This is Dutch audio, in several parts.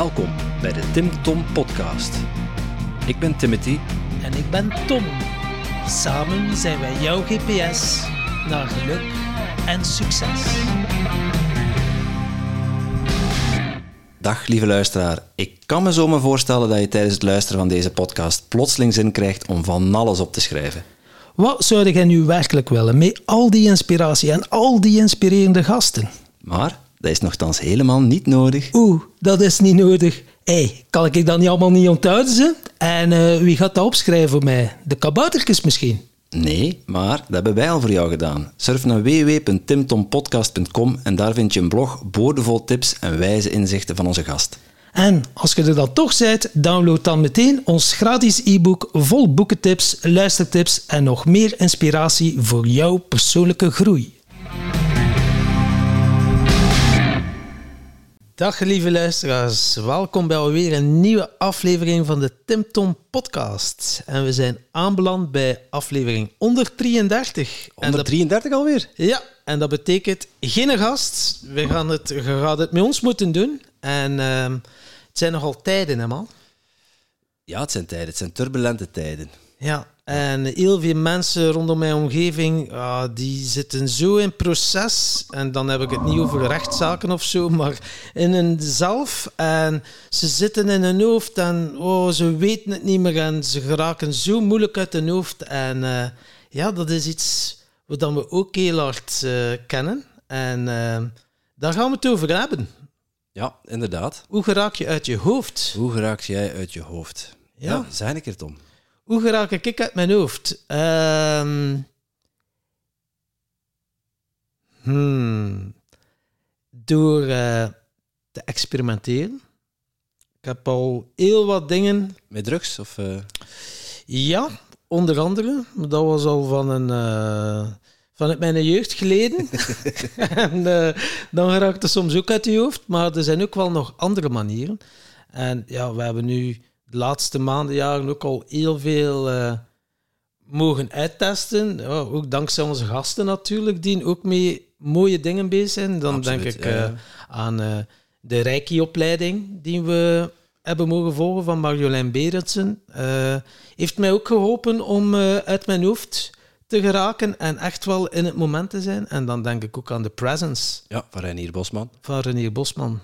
Welkom bij de Tim Tom Podcast. Ik ben Timothy. En ik ben Tom. Samen zijn wij jouw GPS naar geluk en succes. Dag lieve luisteraar. Ik kan me zo maar voorstellen dat je tijdens het luisteren van deze podcast plotseling zin krijgt om van alles op te schrijven. Wat zou jij nu werkelijk willen met al die inspiratie en al die inspirerende gasten? Maar dat is nogthans helemaal niet nodig. Oeh, dat is niet nodig. Hé, hey, kan ik dat niet allemaal niet onthouden? Ze? En uh, wie gaat dat opschrijven voor mij? De kaboutertjes misschien? Nee, maar dat hebben wij al voor jou gedaan. Surf naar www.timtompodcast.com en daar vind je een blog boordevol tips en wijze inzichten van onze gast. En als je er dan toch bent, download dan meteen ons gratis e-book vol boekentips, luistertips en nog meer inspiratie voor jouw persoonlijke groei. Dag lieve luisteraars, welkom bij alweer een nieuwe aflevering van de Tim Tom podcast. En we zijn aanbeland bij aflevering 133. 133 alweer? Ja, en dat betekent geen gast. We gaan het, je gaat het met ons moeten doen. En uh, het zijn nogal tijden, hè man? Ja, het zijn tijden. Het zijn turbulente tijden. Ja, en heel veel mensen rondom mijn omgeving, die zitten zo in proces. En dan heb ik het niet over rechtszaken of zo, maar in hun zelf. En ze zitten in hun hoofd en oh, ze weten het niet meer. En ze geraken zo moeilijk uit hun hoofd. En uh, ja, dat is iets wat we ook heel hard uh, kennen. En daar gaan we het over hebben. Ja, inderdaad. Hoe geraak je uit je hoofd? Hoe geraak jij uit je hoofd? Ja, ja zijn ik er, Tom. Hoe geraak ik uit mijn hoofd? Um, hmm, door uh, te experimenteren. Ik heb al heel wat dingen. Met drugs? Of, uh... Ja, onder andere. Dat was al van een. Uh, vanuit mijn jeugd geleden. en dan geraakt het soms ook uit je hoofd. Maar er zijn ook wel nog andere manieren. En ja, we hebben nu de laatste maanden, jaren ook al heel veel uh, mogen uittesten. Ja, ook dankzij onze gasten natuurlijk, die ook mee mooie dingen bezig zijn. Dan Absoluut, denk ik ja. uh, aan uh, de Reiki-opleiding die we hebben mogen volgen van Marjolein Berendsen. heeft mij ook geholpen om uit mijn hoofd te geraken en echt wel in het moment te zijn. En dan denk ik ook aan de Presence. Ja, van Renier Bosman. Van Renier Bosman.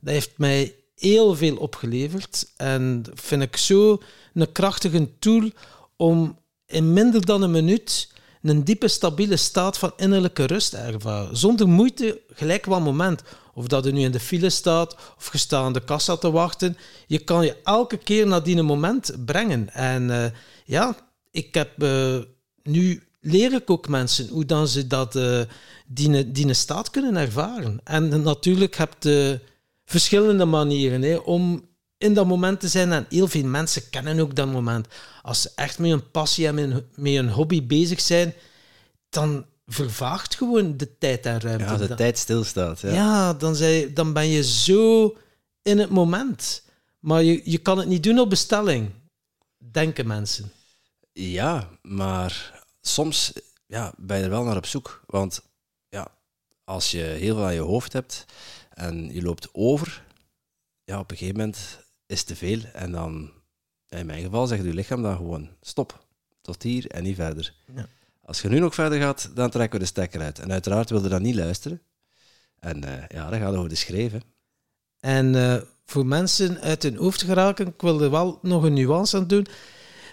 dat heeft mij heel veel opgeleverd. En vind ik zo een krachtige tool om in minder dan een minuut een diepe, stabiele staat van innerlijke rust ervaren. Zonder moeite, gelijk wat moment. Of dat je nu in de file staat of je staat aan de kassa te wachten. Je kan je elke keer naar die moment brengen. En uh, ja, ik heb uh, nu leer ik ook mensen hoe dan ze dat, uh, die, die staat kunnen ervaren. En natuurlijk heb je verschillende manieren hè, om in dat moment te zijn. En heel veel mensen kennen ook dat moment. Als ze echt met een passie en met een hobby bezig zijn, dan vervaagt gewoon de tijd en ruimte. Ja, de dan, tijd stilstaat. Ja, ja dan, zij, dan ben je zo in het moment. Maar je, je kan het niet doen op bestelling, denken mensen. Ja, maar soms ja, ben je er wel naar op zoek. Want ja, als je heel veel aan je hoofd hebt en je loopt over, ja, op een gegeven moment is te veel. En dan, in mijn geval, zegt je lichaam dan gewoon stop. Tot hier en niet verder. Ja. Als je nu nog verder gaat, dan trekken we de stekker uit. En uiteraard wilde dat niet luisteren. En uh, ja, dan gaat het over de schreven. En uh, voor mensen uit hun hoofd geraken, ik wil er wel nog een nuance aan doen.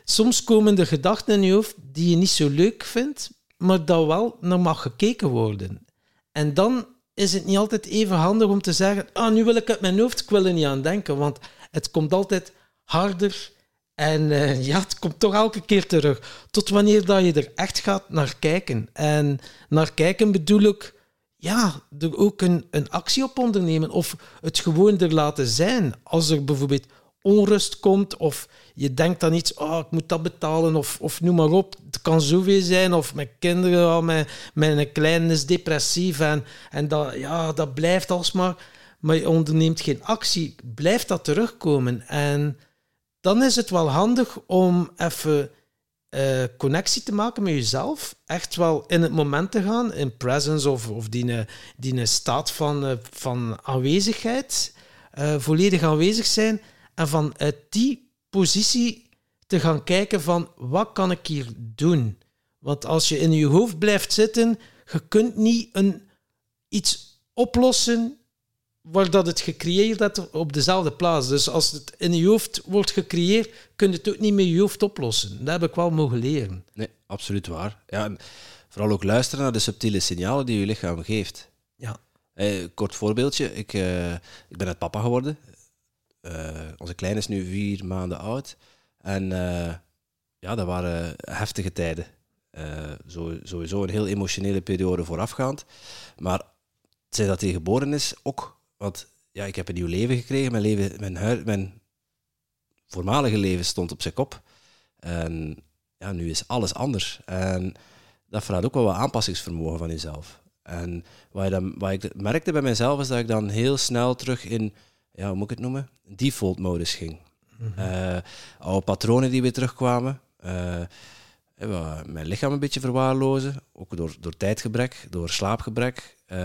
Soms komen er gedachten in je hoofd die je niet zo leuk vindt, maar dat wel naar mag gekeken worden. En dan is het niet altijd even handig om te zeggen: Ah, nu wil ik uit mijn hoofd, ik er niet aan denken. Want het komt altijd harder en uh, ja, het komt toch elke keer terug. Tot wanneer dat je er echt gaat naar kijken. En naar kijken bedoel ik, ja, er ook een, een actie op ondernemen of het gewoon er laten zijn. Als er bijvoorbeeld onrust komt of je denkt aan iets, oh, ik moet dat betalen of, of noem maar op. Het kan zoveel zijn of mijn kinderen, oh, mijn, mijn kleine is depressief en, dat, ja, dat blijft alsmaar. Maar je onderneemt geen actie, blijft dat terugkomen. En dan is het wel handig om even uh, connectie te maken met jezelf. Echt wel in het moment te gaan, in presence of, of die, die staat van, van aanwezigheid. eh, volledig aanwezig zijn en vanuit die positie te gaan kijken van wat kan ik hier doen? Want als je in je hoofd blijft zitten, je kunt niet een, iets oplossen waar dat het gecreëerd hebt op dezelfde plaats. Dus als het in je hoofd wordt gecreëerd, kun je het ook niet met je hoofd oplossen. Dat heb ik wel mogen leren. Nee, absoluut waar. Ja, en vooral ook luisteren naar de subtiele signalen die je lichaam geeft. Ja. Eh, kort voorbeeldje. Ik, eh, ik ben net papa geworden. Eh, onze kleine is nu vier maanden oud. En eh, ja, dat waren heftige tijden. Eh, sowieso een heel emotionele periode voorafgaand. Maar sinds dat hij geboren is, ook. Want ja, ik heb een nieuw leven gekregen. Mijn, leven, mijn, hui- mijn voormalige leven stond op zijn kop. En ja, nu is alles anders. En dat vraagt ook wel wat aanpassingsvermogen van jezelf. En wat, je dan, wat ik merkte bij mezelf is dat ik dan heel snel terug in, ja, hoe moet ik het noemen? Default modus ging. Eh, oude patronen die weer terugkwamen. Eh, mijn lichaam een beetje verwaarlozen. Ook door, door tijdgebrek, door slaapgebrek. eh,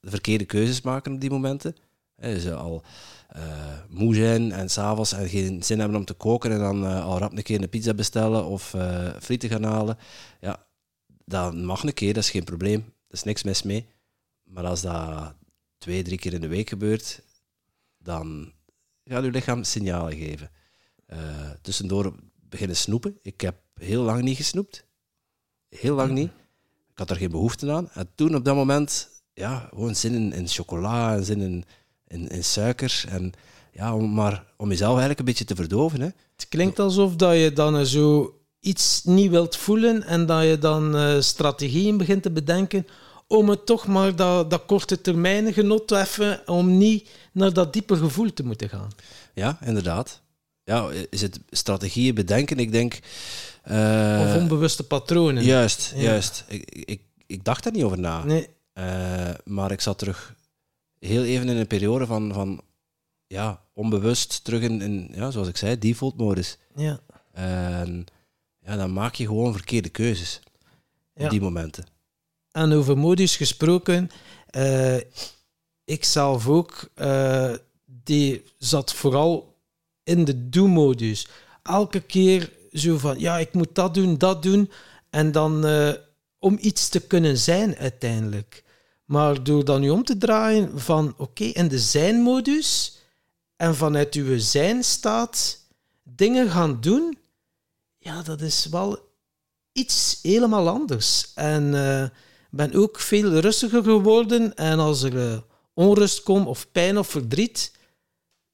de verkeerde keuzes maken op die momenten. Dus al moe zijn en s'avonds en geen zin hebben om te koken en dan al rap een keer een pizza bestellen of frieten gaan halen. Ja, dat mag een keer, dat is geen probleem. Er is niks mis mee. Maar als dat twee, drie keer in de week gebeurt, dan gaat uw lichaam signalen geven. Eh, tussendoor beginnen snoepen. Ik heb heel lang niet gesnoept. Heel lang niet. Ik had er geen behoefte aan. En toen op dat moment, ja, gewoon zin in, in chocola en zin in, in, in suiker. En ja, om, maar om jezelf eigenlijk een beetje te verdoven. Hè. Het klinkt alsof dat je dan zo iets niet wilt voelen en dat je dan eh, strategieën begint te bedenken om het toch maar dat, dat korte termijn genot te even, om niet naar dat diepe gevoel te moeten gaan. Ja, inderdaad. Ja, is het strategieën bedenken? Ik denk... eh, Of onbewuste patronen. Juist, Ja. juist. Ik, ik, ik dacht daar niet over na. Nee, Eh, maar ik zat terug heel even in een periode van, van ja, onbewust terug in, in ja, zoals ik zei, default modus. ja. En ja, dan maak je gewoon verkeerde keuzes Ja. op die momenten. En over modus gesproken, eh, ik zelf ook, eh, die zat vooral in de do-modus. Elke keer zo van, ja, ik moet dat doen, dat doen. En dan eh, om iets te kunnen zijn uiteindelijk. Maar door dan nu om te draaien van, oké, in de zijn-modus en vanuit uw zijn-staat dingen gaan doen, ja, dat is wel iets helemaal anders. En ben ook veel rustiger geworden. En als er eh, onrust komt, of pijn of verdriet,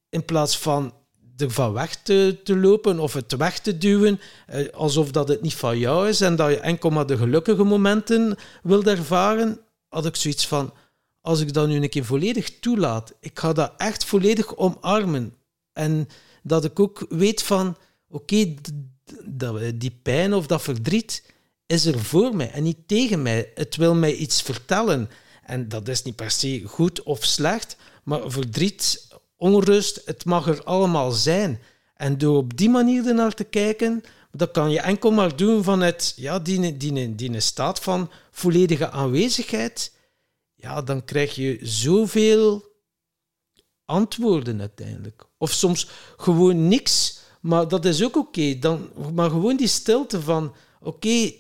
in plaats van er van weg te, te lopen of het weg te duwen, eh, alsof dat het niet van jou is en dat je enkel maar de gelukkige momenten wilt ervaren, had ik zoiets van, als ik dat nu een keer volledig toelaat, ik ga dat echt volledig omarmen. En dat ik ook weet van, oké, dat die pijn of dat verdriet is er voor mij en niet tegen mij. Het wil mij iets vertellen. En dat is niet per se goed of slecht, maar verdriet, onrust, het mag er allemaal zijn. En door op die manier ernaar te kijken, dat kan je enkel maar doen vanuit ja, die, die, die staat van volledige aanwezigheid. Ja, dan krijg je zoveel antwoorden uiteindelijk. Of soms gewoon niks, maar dat is ook oké. Dan Maar gewoon die stilte van, oké,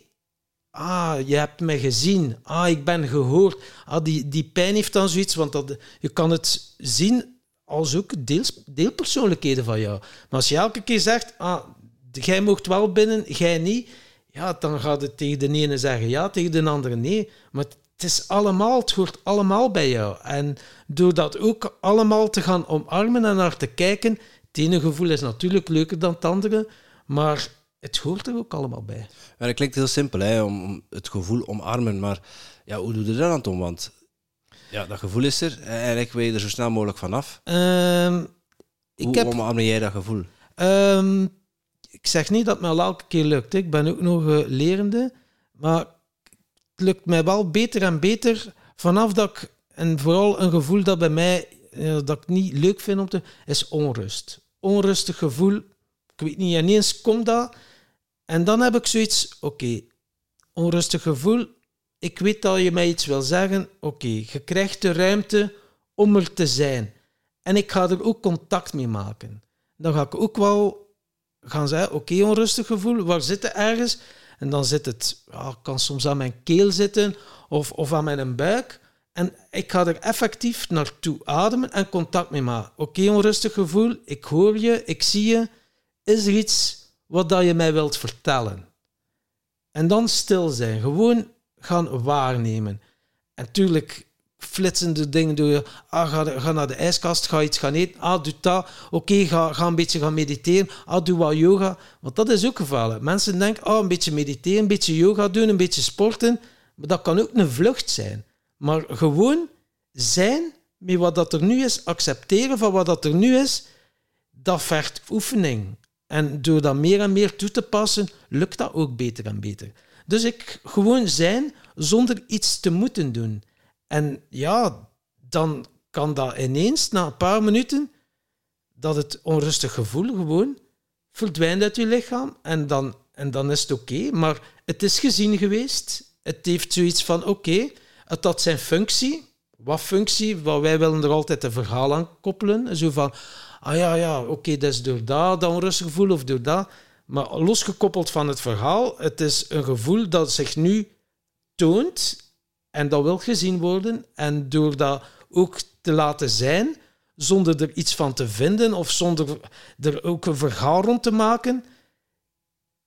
ah, je hebt mij gezien. Ah, ik ben gehoord. Ah, die, die pijn heeft dan zoiets, want dat, je kan het zien als ook deels, deelpersoonlijkheden van jou. Maar als je elke keer zegt, ah, jij mocht wel binnen, jij niet, ja, dan gaat het tegen de ene zeggen ja, tegen de andere nee. Maar het is allemaal, het hoort allemaal bij jou. En door dat ook allemaal te gaan omarmen en naar te kijken, het ene gevoel is natuurlijk leuker dan het andere, maar het hoort er ook allemaal bij. Ja, dat klinkt heel simpel, hè, om, om het gevoel omarmen. Maar ja, hoe doe je dat dan, Tom? Want ja, dat gevoel is er. En eigenlijk wil je er zo snel mogelijk vanaf. Ehm ik Hoe heb omarm jij dat gevoel? Ehm, ik zeg niet dat het mij elke keer lukt. hè. Ik ben ook nog eh, lerende. Maar het lukt mij wel beter en beter vanaf dat ik... En vooral een gevoel dat bij mij eh, dat ik niet leuk vind om te... is onrust. Onrustig gevoel. Ik weet niet, ineens komt dat. En dan heb ik zoiets... Oké, onrustig gevoel. Ik weet dat je mij iets wil zeggen. Oké, je krijgt de ruimte om er te zijn. En ik ga er ook contact mee maken. Dan ga ik ook wel gaan zeggen, oké, onrustig gevoel, waar zit het ergens? En dan zit het, ja, kan soms aan mijn keel zitten of, of aan mijn buik. En ik ga er effectief naartoe ademen en contact mee maken. Oké, onrustig gevoel, ik hoor je, ik zie je. Is er iets wat dat je mij wilt vertellen? En dan stil zijn, gewoon gaan waarnemen. En natuurlijk flitsende dingen doe je. Ah, ga, ga, naar de ijskast, ga iets gaan eten. Ah, doe dat. Oké, ga, een beetje gaan mediteren. Ah, doe wat yoga. Want dat is ook gevaarlijk. Mensen denken, ah, een beetje mediteren, een beetje yoga doen, een beetje sporten. Maar dat kan ook een vlucht zijn. Maar gewoon zijn met wat dat er nu is, accepteren van wat dat er nu is, dat vergt oefening. En door dat meer en meer toe te passen, lukt dat ook beter en beter. Dus ik gewoon zijn zonder iets te moeten doen. En ja, dan kan dat ineens, na een paar minuten, dat het onrustig gevoel gewoon verdwijnt uit je lichaam. En dan, en dan is het oké. Maar het is gezien geweest. Het heeft zoiets van, oké, het had zijn functie. Wat functie? Wat wij willen er altijd een verhaal aan koppelen. Zo van, ah ja, ja, oké, dat is door dat, dat onrustig of door dat. Maar losgekoppeld van het verhaal, het is een gevoel dat zich nu toont en dat wil gezien worden. En door dat ook te laten zijn, zonder er iets van te vinden of zonder er ook een verhaal rond te maken,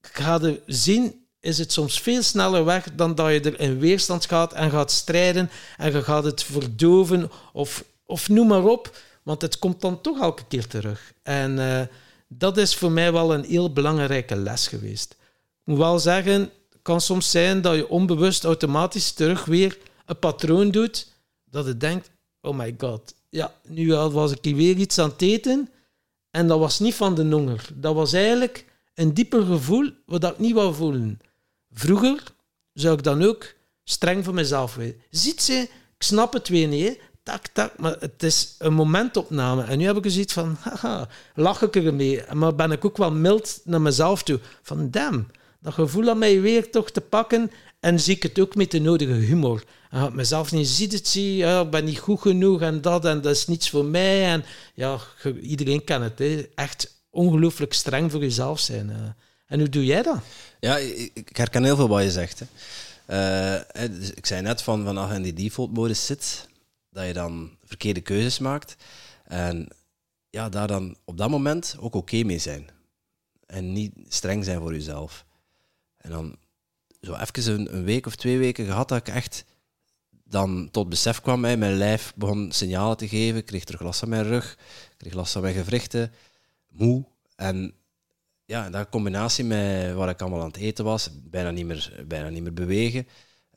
ga je zien, is het soms veel sneller weg dan dat je er in weerstand gaat en gaat strijden en je gaat het verdoven of, of noem maar op, want het komt dan toch elke keer terug. En uh, dat is voor mij wel een heel belangrijke les geweest. Ik moet wel zeggen, kan soms zijn dat je onbewust automatisch terug weer een patroon doet, dat je denkt, oh my god, ja, nu was ik hier weer iets aan het eten en dat was niet van de honger. Dat was eigenlijk een dieper gevoel wat ik niet wou voelen. Vroeger zou ik dan ook streng voor mezelf weten. Ziet ze, ik snap het weer niet, tak, tak, maar het is een momentopname. En nu heb ik zoiets van, haha, lach ik ermee. Maar ben ik ook wel mild naar mezelf toe. Van, damn, dat gevoel aan mij weer toch te pakken en zie ik het ook met de nodige humor. En ga mezelf niet ziet het, zie, ja, ik ben niet goed genoeg en dat en dat is niets voor mij. En ja, iedereen kan het. Hè. Echt ongelooflijk streng voor jezelf zijn. En hoe doe jij dat? Ja, ik herken heel veel wat je zegt. Uh, dus ik zei net van, van als je in die default-modus zit, dat je dan verkeerde keuzes maakt. En ja, daar dan op dat moment ook oké mee zijn. En niet streng zijn voor jezelf. En dan zo even een, een, week of twee weken gehad dat ik echt dan tot besef kwam. Hè. Mijn lijf begon signalen te geven. Ik kreeg terug last van mijn rug. Kreeg last van mijn gewrichten. Moe. En ja, dat combinatie met wat ik allemaal aan het eten was, bijna niet meer, bijna niet meer bewegen,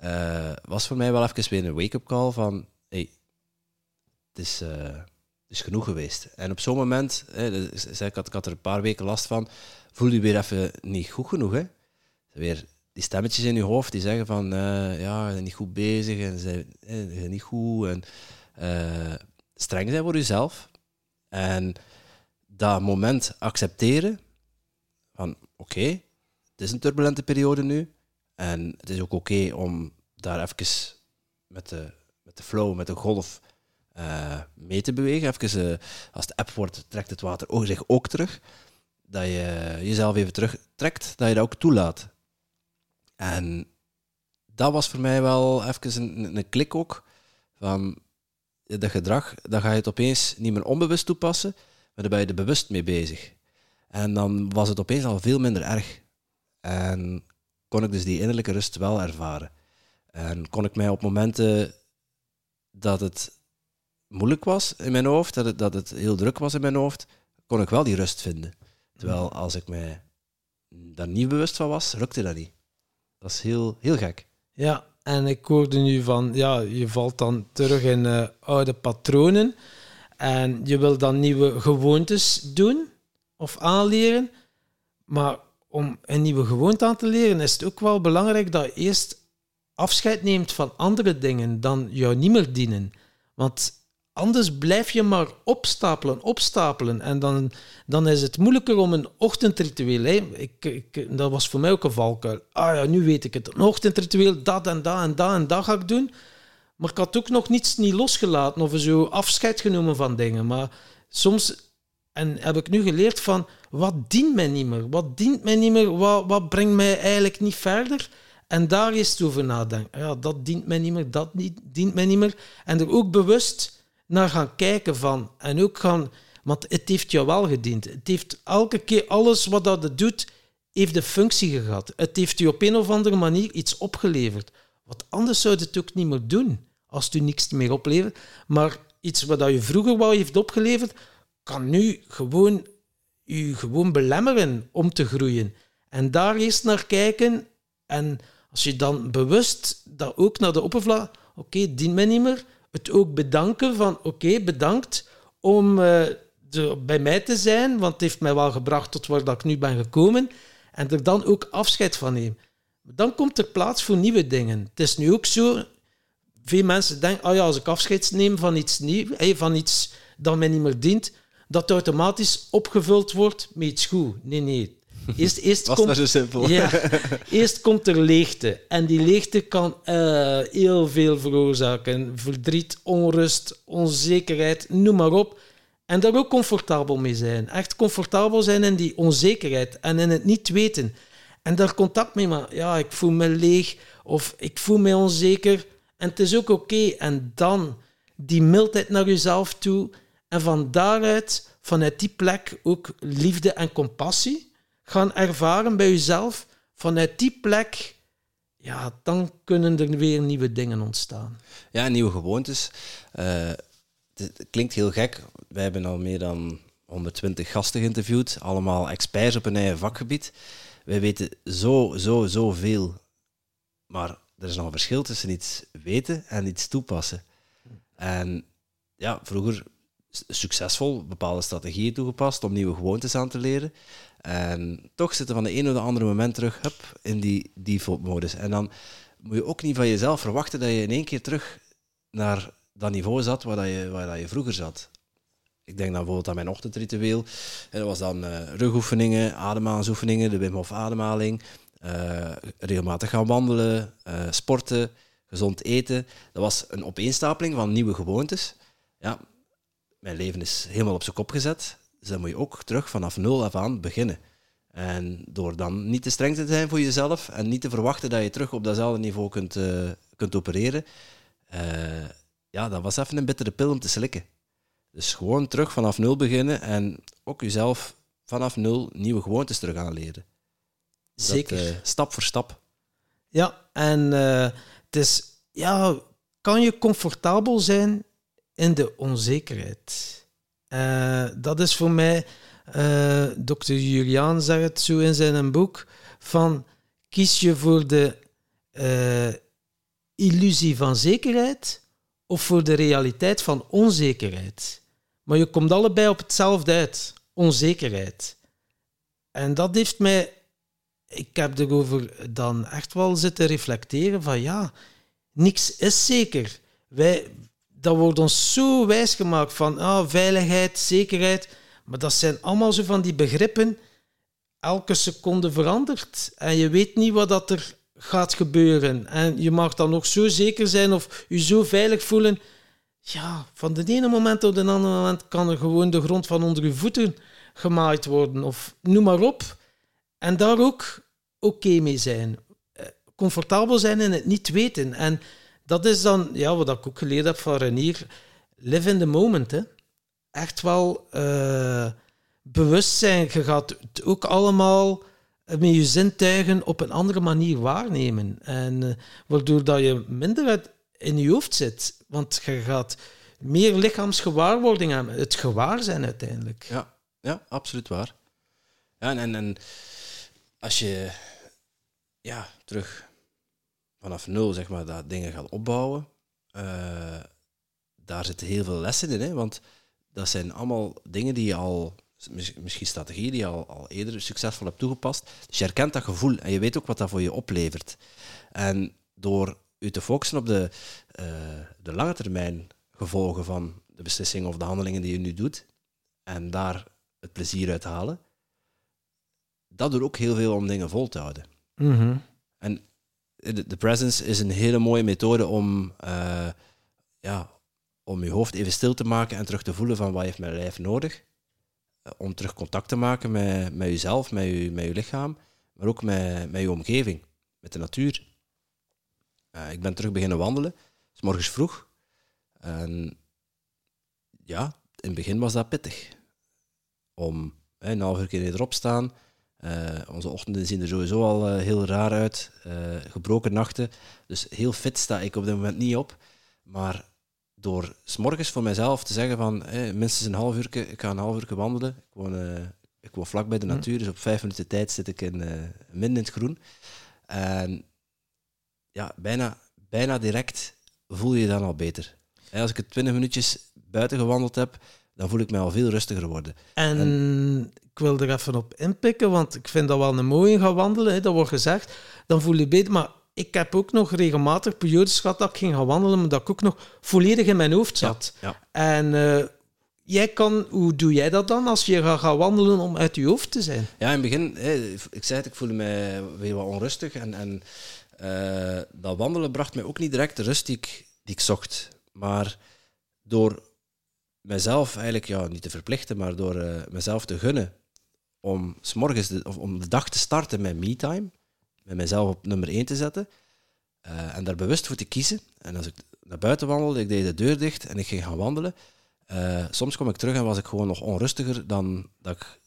uh, was voor mij wel even weer een wake-up call van het is, uh, het is genoeg geweest. En op zo'n moment, hè, ik, had, ik had er een paar weken last van, voelde je weer even niet goed genoeg. Hè? Weer die stemmetjes in je hoofd die zeggen van uh, ja, je bent niet goed bezig en ze zijn niet goed. En uh, streng zijn voor jezelf. En dat moment accepteren van oké, het is een turbulente periode nu. En het is ook oké om daar even met de, met de flow, met de golf uh, mee te bewegen. Even, als de app wordt, trekt het water zich ook terug. Dat je jezelf even terugtrekt, dat je dat ook toelaat. En dat was voor mij wel even een, een klik ook. Van dat gedrag, dan ga je het opeens niet meer onbewust toepassen, maar dan ben je er bewust mee bezig. En dan was het opeens al veel minder erg. En kon ik dus die innerlijke rust wel ervaren. En kon ik mij op momenten dat het moeilijk was in mijn hoofd, dat het, dat het heel druk was in mijn hoofd, kon ik wel die rust vinden. Terwijl als ik mij daar niet bewust van was, lukte dat niet. Dat is heel, heel gek. Ja, en ik hoorde nu van, ja, je valt dan terug in uh, oude patronen en je wil dan nieuwe gewoontes doen of aanleren. Maar om een nieuwe gewoonte aan te leren is het ook wel belangrijk dat je eerst afscheid neemt van andere dingen dan jou niet meer dienen. Want Anders blijf je maar opstapelen, opstapelen. En dan, dan is het moeilijker om een ochtendritueel. Ik, ik, dat was voor mij ook een valkuil. Ah ja, nu weet ik het. Een ochtendritueel, dat en dat en dat en dat ga ik doen. Maar ik had ook nog niets niet losgelaten of zo afscheid genomen van dingen. Maar soms en heb ik nu geleerd van wat dient mij niet meer? Wat dient mij niet meer? Wat, wat brengt mij eigenlijk niet verder? En daar eens over nadenken. Ja, dat dient mij niet meer, dat niet, dient mij niet meer. En er ook bewust naar gaan kijken van. En ook gaan, want het heeft jou wel gediend. Het heeft elke keer alles wat dat doet, heeft de functie gehad. Het heeft je op een of andere manier iets opgeleverd. Wat anders zou het ook niet meer doen als het u niks meer oplevert. Maar iets wat je vroeger wou heeft opgeleverd, kan nu gewoon u gewoon belemmeren om te groeien. En daar eerst naar kijken. En als je dan bewust dat ook naar de oppervlak, oké, dient mij niet meer. Het ook bedanken van, oké, bedankt om uh, bij mij te zijn, want het heeft mij wel gebracht tot waar dat ik nu ben gekomen. En er dan ook afscheid van nemen. Dan komt er plaats voor nieuwe dingen. Het is nu ook zo, veel mensen denken, oh ja, als ik afscheid neem van iets nieuws, van iets dat mij niet meer dient, dat automatisch opgevuld wordt met iets goed. Nee, nee. Eerst, eerst Was komt, dat zo simpel? Ja, eerst komt er leegte. En die leegte kan uh, heel veel veroorzaken. Verdriet, onrust, onzekerheid, noem maar op. En daar ook comfortabel mee zijn. Echt comfortabel zijn in die onzekerheid en in het niet weten. En daar contact mee maken. Ja, ik voel me leeg of ik voel me onzeker. En het is ook oké. Okay. En dan die mildheid naar jezelf toe en van daaruit, vanuit die plek, ook liefde en compassie gaan ervaren bij jezelf. Vanuit die plek, ja, dan kunnen er weer nieuwe dingen ontstaan. Ja, nieuwe gewoontes. Uh, het klinkt heel gek. Wij hebben al meer dan 120 gasten geïnterviewd, allemaal experts op een eigen vakgebied. Wij weten zo, zo, zo veel. Maar er is nog een verschil tussen iets weten en iets toepassen. En ja, vroeger succesvol bepaalde strategieën toegepast om nieuwe gewoontes aan te leren. En toch zitten van de een of de andere moment terug hup, in die default-modus. En dan moet je ook niet van jezelf verwachten dat je in één keer terug naar dat niveau zat waar, dat je, waar dat je vroeger zat. Ik denk dan bijvoorbeeld aan mijn ochtendritueel. En dat was dan uh, rugoefeningen, ademhalingsoefeningen, de Wim Hof ademhaling, uh, regelmatig gaan wandelen, uh, sporten, gezond eten. Dat was een opeenstapeling van nieuwe gewoontes. Ja, mijn leven is helemaal op zijn kop gezet. Dus dan moet je ook terug vanaf nul af aan beginnen. En door dan niet te streng te zijn voor jezelf en niet te verwachten dat je terug op datzelfde niveau kunt, uh, kunt opereren, uh, ja, dat was even een bittere pil om te slikken. Dus gewoon terug vanaf nul beginnen en ook jezelf vanaf nul nieuwe gewoontes terug aan leren. Zeker. Dat, uh, stap voor stap. Ja, en het is, ja, kan je comfortabel zijn in de onzekerheid. Uh, dat is voor mij, uh, dokter Julian zegt het zo in zijn boek, van kies je voor de uh, illusie van zekerheid of voor de realiteit van onzekerheid. Maar je komt allebei op hetzelfde uit, onzekerheid. En dat heeft mij, ik heb erover dan echt wel zitten reflecteren van ja, niks is zeker. Wij, dat wordt ons zo wijs gemaakt van ah, veiligheid, zekerheid. Maar dat zijn allemaal zo van die begrippen. Elke seconde verandert. En je weet niet wat dat er gaat gebeuren. En je mag dan nog zo zeker zijn of je zo veilig voelen. Ja, van de ene moment op de andere moment kan er gewoon de grond van onder je voeten gemaaid worden. Of noem maar op. En daar ook oké mee zijn. Eh, comfortabel zijn in het niet weten. En dat is dan ja, wat ik ook geleerd heb van Renier. Live in the moment. Hè. Echt wel uh, bewust zijn. Je gaat ook allemaal met je zintuigen op een andere manier waarnemen. En uh, waardoor dat je minder in je hoofd zit. Want je gaat meer lichaamsgewaarwording hebben. Het gewaar zijn uiteindelijk. Ja, ja absoluut waar. Ja, en, en, en als je ja, terug vanaf nul zeg maar, dat dingen gaat opbouwen, uh, daar zitten heel veel lessen in. Hè? Want dat zijn allemaal dingen die je al, misschien strategieën die je al, al eerder succesvol hebt toegepast. Dus je herkent dat gevoel en je weet ook wat dat voor je oplevert. En door je te focussen op de, uh, de lange termijn gevolgen van de beslissingen of de handelingen die je nu doet, en daar het plezier uit halen, dat doet ook heel veel om dingen vol te houden. Mm -hmm. En de presence is een hele mooie methode om uh, ja, om je hoofd even stil te maken en terug te voelen van wat heeft mijn lijf nodig. Uh, om terug contact te maken met, met jezelf, met je, met je lichaam, maar ook met, met je omgeving, met de natuur. Uh, ik ben terug beginnen wandelen, s morgens vroeg. En ja, in het begin was dat pittig. Om hè, een half uur keer erop staan. Uh, onze ochtenden zien er sowieso al uh, heel raar uit. Uh, gebroken nachten. Dus heel fit sta ik op dit moment niet op. Maar door s'morgens voor mezelf te zeggen van hey, minstens een half uur, ik ga een half uur wandelen. Ik woon, ik woon vlak bij de natuur, dus op vijf minuten tijd zit ik in, midden in het groen. En ja, bijna, bijna direct voel je je dan al beter. als ik het 20 minuutjes buiten gewandeld heb, dan voel ik me al veel rustiger worden. En, en, ik wil er even op inpikken, want ik vind dat wel een mooie gaan wandelen. Hè, dat wordt gezegd, dan voel je beter. Maar ik heb ook nog regelmatig periodes gehad dat ik ging gaan wandelen, maar dat ik ook nog volledig in mijn hoofd zat. Ja, ja. En uh, jij kan, hoe doe jij dat dan als je gaat gaan wandelen om uit je hoofd te zijn? Ja, in het begin, ik zei het, ik voelde me weer wat onrustig. En, en uh, dat wandelen bracht mij ook niet direct de rust die ik, die ik zocht. Maar door mezelf eigenlijk ja, niet te verplichten, maar door uh, mezelf te gunnen om, s morgens de, of om de dag te starten met me-time, met mezelf op nummer 1 te zetten uh, en daar bewust voor te kiezen. En als ik naar buiten wandelde, ik deed de deur dicht en ik ging gaan wandelen. Uh, soms kom ik terug en was ik gewoon nog onrustiger dan dat ik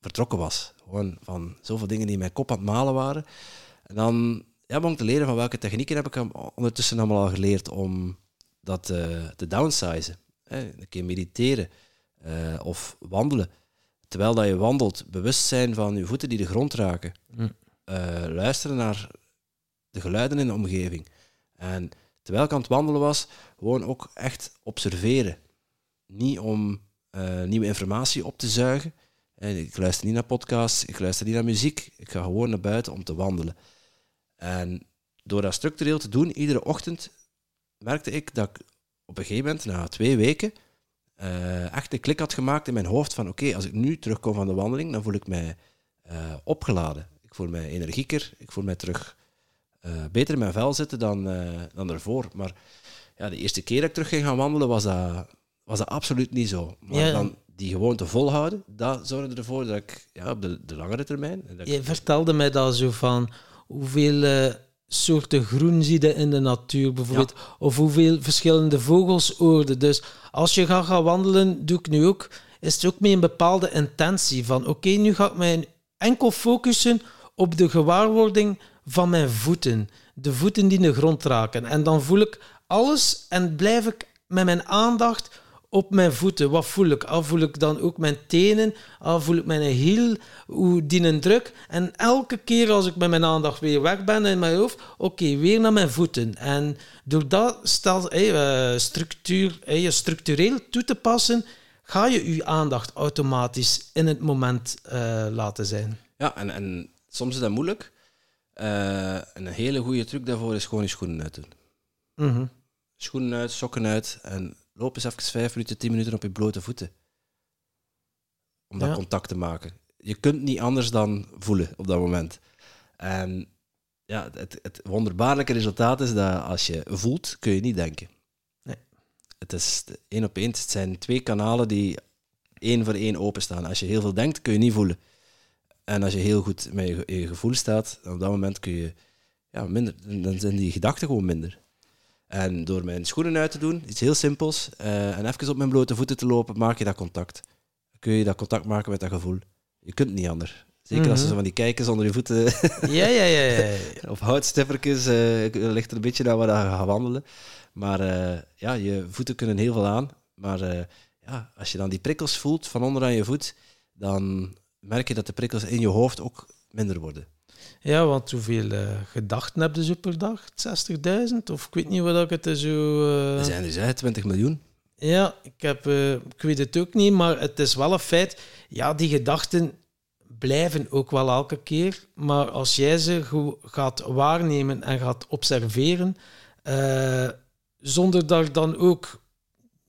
vertrokken was. Gewoon van zoveel dingen die in mijn kop aan het malen waren. En dan ja, begon ik te leren van welke technieken heb ik ondertussen allemaal al geleerd om dat te downsizen een keer mediteren uh, of wandelen. Terwijl dat je wandelt, bewust zijn van je voeten die de grond raken. Hm. Uh, luisteren naar de geluiden in de omgeving. En terwijl ik aan het wandelen was, gewoon ook echt observeren. Niet om uh, nieuwe informatie op te zuigen. Ik luister niet naar podcasts, ik luister niet naar muziek. Ik ga gewoon naar buiten om te wandelen. En door dat structureel te doen, iedere ochtend, merkte ik dat ik op een gegeven moment, na twee weken, uh, echt een klik had gemaakt in mijn hoofd van oké, als ik nu terugkom van de wandeling, dan voel ik mij uh, opgeladen. Ik voel mij energieker, ik voel mij terug uh, beter in mijn vel zitten dan, dan daarvoor. Maar ja, de eerste keer dat ik terug ging gaan wandelen, was dat, was dat absoluut niet zo. Maar ja. dan die gewoonte volhouden, dat zorgde ervoor dat ik ja, op de, de langere termijn... Je vertelde mij dat zo van hoeveel soorten groen zie in de natuur bijvoorbeeld. Of hoeveel verschillende vogelsoorten. Dus als je gaat gaan wandelen, doe ik nu ook, is het ook met een bepaalde intentie. Van oké, nu ga ik mij enkel focussen op de gewaarwording van mijn voeten. De voeten die de grond raken. En dan voel ik alles en blijf ik met mijn aandacht op mijn voeten. Wat voel ik? Al voel ik dan ook mijn tenen, al voel ik mijn hiel, hoe die een druk. En elke keer als ik met mijn aandacht weer weg ben in mijn hoofd, oké, weer naar mijn voeten. En door dat stel, hey, structuur, hey, structureel toe te passen, ga je je aandacht automatisch in het moment uh, laten zijn. Ja, en, en soms is dat moeilijk. Uh, een hele goede truc daarvoor is gewoon je schoenen uit doen. Mm -hmm. Schoenen uit, sokken uit en loop eens even vijf minuten, tien minuten op je blote voeten. Om dat ja. contact te maken. Je kunt niet anders dan voelen op dat moment. En ja, het, het wonderbaarlijke resultaat is dat als je voelt, kun je niet denken. Nee. Het is één op één. Het zijn twee kanalen die één voor één openstaan. Als je heel veel denkt, kun je niet voelen. En als je heel goed met je, je gevoel staat, op dat moment kun je ja, minder, dan zijn die gedachten gewoon minder. En door mijn schoenen uit te doen, iets heel simpels, uh, en even op mijn blote voeten te lopen, maak je dat contact. kun je dat contact maken met dat gevoel. Je kunt niet anders. Zeker als je zo van die kijkers onder je voeten... ja, ja, ja, ja. of houtstiffertjes, uh, ligt er een beetje naar waar je gaat wandelen. Maar uh, ja, je voeten kunnen heel veel aan. Maar ja, als je dan die prikkels voelt van onderaan je voet, dan merk je dat de prikkels in je hoofd ook minder worden. Ja, want hoeveel uh, gedachten heb je per dag? 60.000? Of ik weet niet wat ik het zo... Uh... Er zijn er 20 miljoen. Ja, ik, heb, uh, ik weet het ook niet, maar het is wel een feit. Ja, die gedachten blijven ook wel elke keer. Maar als jij ze gaat waarnemen en gaat observeren, zonder daar dan ook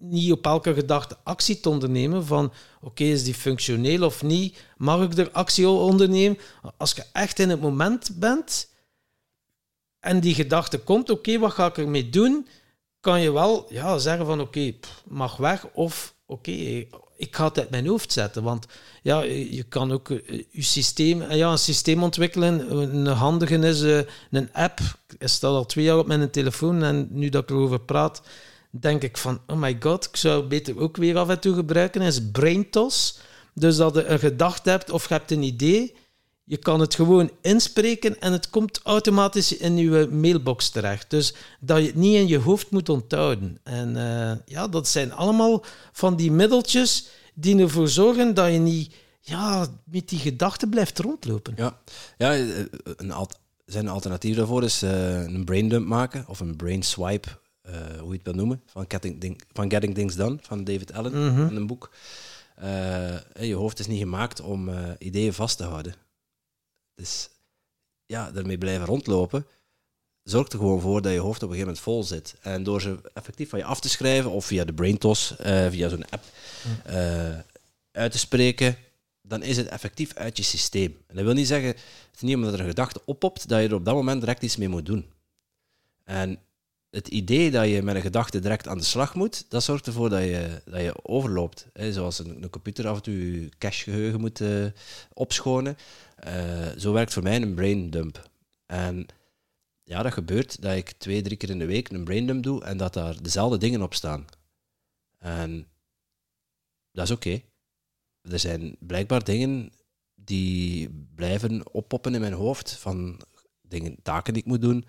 niet op elke gedachte actie te ondernemen van oké, is die functioneel of niet? Mag ik er actie ondernemen? Als je echt in het moment bent en die gedachte komt, oké, wat ga ik ermee doen? kan je wel ja, zeggen van oké, mag weg of oké, ik ga het uit mijn hoofd zetten. Want ja, je kan ook eh, je systeem, eh, ja, een systeem ontwikkelen. Een handige is eh, een app. Ik staat al twee jaar op mijn telefoon en nu dat ik erover praat, denk ik van oh my god, ik zou beter ook weer af en toe gebruiken. is BrainTos. Dus dat je een gedachte hebt of je hebt een idee je kan het gewoon inspreken en het komt automatisch in je mailbox terecht. Dus dat je het niet in je hoofd moet onthouden. En uh, ja, dat zijn allemaal van die middeltjes die ervoor zorgen dat je niet ja, met die gedachten blijft rondlopen. Ja, ja eh, een al zijn alternatief daarvoor is uh, een braindump maken of een brain swipe, uh, hoe je het wil noemen, van Getting, van Getting Things Done van David Allen mm in een boek. je hoofd is niet gemaakt om ideeën vast te houden. Dus ja, daarmee blijven rondlopen zorgt er gewoon voor dat je hoofd op een gegeven moment vol zit. En door ze effectief van je af te schrijven of via de BrainTos, via zo'n app, uh, uit te spreken, dan is het effectief uit je systeem. En dat wil niet zeggen, het is niet omdat er een gedachte oppopt, dat je er op dat moment direct iets mee moet doen. En het idee dat je met een gedachte direct aan de slag moet, dat zorgt ervoor dat je, dat je overloopt. zoals een, computer af en toe cachegeheugen moet uh, opschonen. Uh, zo werkt voor mij een brain dump. En ja, dat gebeurt dat ik twee, drie keer in de week een brain dump doe en dat daar dezelfde dingen op staan. En dat is oké. Er zijn blijkbaar dingen die blijven oppoppen in mijn hoofd van dingen, taken die ik moet doen,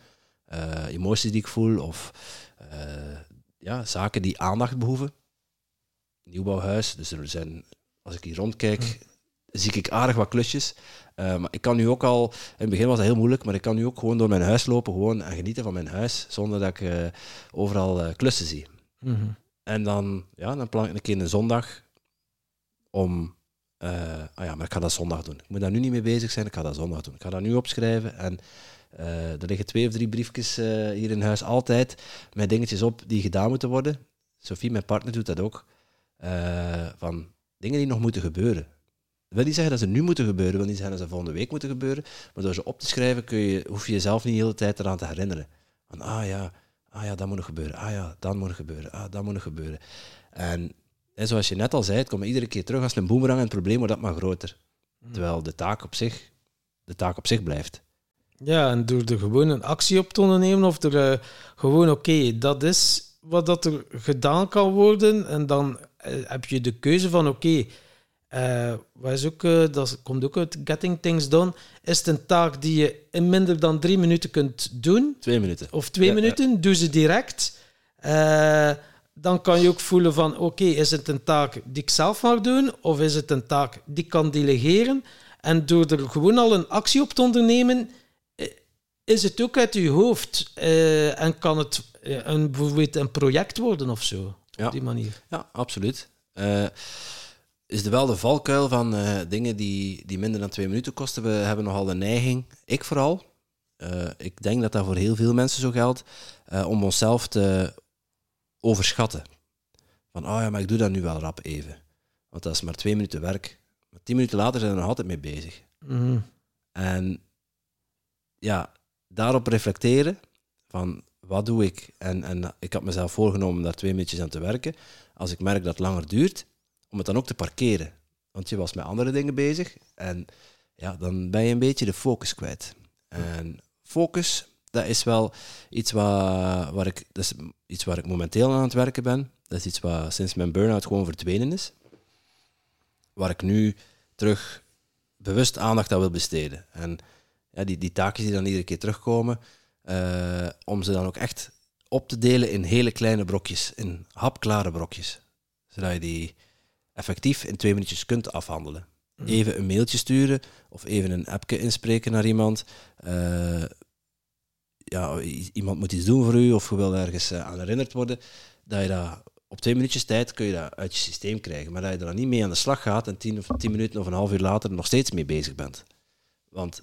emoties die ik voel of uh, ja, zaken die aandacht behoeven. Nieuwbouwhuis, dus er zijn, als ik hier rondkijk, hm. zie ik aardig wat klusjes. Uh, maar ik kan nu ook al, in het begin was dat heel moeilijk, maar ik kan nu ook gewoon door mijn huis lopen gewoon en genieten van mijn huis, zonder dat ik overal klussen zie. Mhm. En dan, ja, dan plan ik een keer een zondag om ah ja, maar ik ga dat zondag doen. Ik moet daar nu niet mee bezig zijn, ik ga dat zondag doen. Ik ga dat nu opschrijven en er liggen twee of drie briefjes uh, hier in huis altijd met dingetjes op die gedaan moeten worden. Sophie, mijn partner, doet dat ook. Uh, van dingen die nog moeten gebeuren. Dat wil niet zeggen dat ze nu moeten gebeuren, wil niet zeggen dat ze volgende week moeten gebeuren, maar door ze op te schrijven kun je, hoef je jezelf niet de hele tijd eraan te herinneren. Van, ah ja, ah ja, dat moet nog gebeuren. Ah ja, dat moet nog gebeuren. Ah, dat moet nog gebeuren. En, en zoals je net al zei, het komt iedere keer terug als een boemerang en het probleem wordt dat maar groter. Hmm. Terwijl de taak op zich, de taak op zich blijft. Ja, en door er gewoon een actie op te ondernemen of er uh, gewoon, oké, dat is wat dat er gedaan kan worden. En dan uh, heb je de keuze van, oké, okay, uh, wat is ook, dat komt ook uit Getting Things Done, is het een taak die je in minder dan drie minuten kunt doen. Twee minuten. Of twee ja, minuten, ja. doe ze direct. dan kan je ook voelen van, oké, is het een taak die ik zelf mag doen? Of is het een taak die ik kan delegeren? En door er gewoon al een actie op te ondernemen is het ook uit je hoofd uh, en kan het uh, een, bijvoorbeeld een project worden of zo? Ja. Op die manier. Ja, absoluut. Uh, is er wel de valkuil van dingen die, die minder dan twee minuten kosten. We hebben nogal de neiging, ik vooral, ik denk dat dat voor heel veel mensen zo geldt, om onszelf te overschatten. Van, oh ja, maar ik doe dat nu wel rap even. Want dat is maar twee minuten werk. Maar tien minuten later zijn we er nog altijd mee bezig. Mm. En ja, daarop reflecteren van wat doe ik? En, en ik had mezelf voorgenomen daar twee minuutjes aan te werken. Als ik merk dat het langer duurt, om het dan ook te parkeren. Want je was met andere dingen bezig en ja, dan ben je een beetje de focus kwijt. En focus, dat is wel iets waar, waar, ik, dat is iets waar ik momenteel aan het werken ben. Dat is iets wat sinds mijn burn-out gewoon verdwenen is. Waar ik nu terug bewust aandacht aan wil besteden. En ja, die, die taakjes die dan iedere keer terugkomen, uh, om ze dan ook echt op te delen in hele kleine brokjes, in hapklare brokjes. Zodat je die effectief in twee minuutjes kunt afhandelen. Mhm. Even een mailtje sturen of even een appje inspreken naar iemand. Uh, ja, iemand moet iets doen voor u of je wil ergens uh, aan herinnerd worden. Dat je dat op twee minuutjes tijd kun je dat uit je systeem krijgen. Maar dat je er dan niet mee aan de slag gaat en tien of tien minuten of een half uur later nog steeds mee bezig bent. Want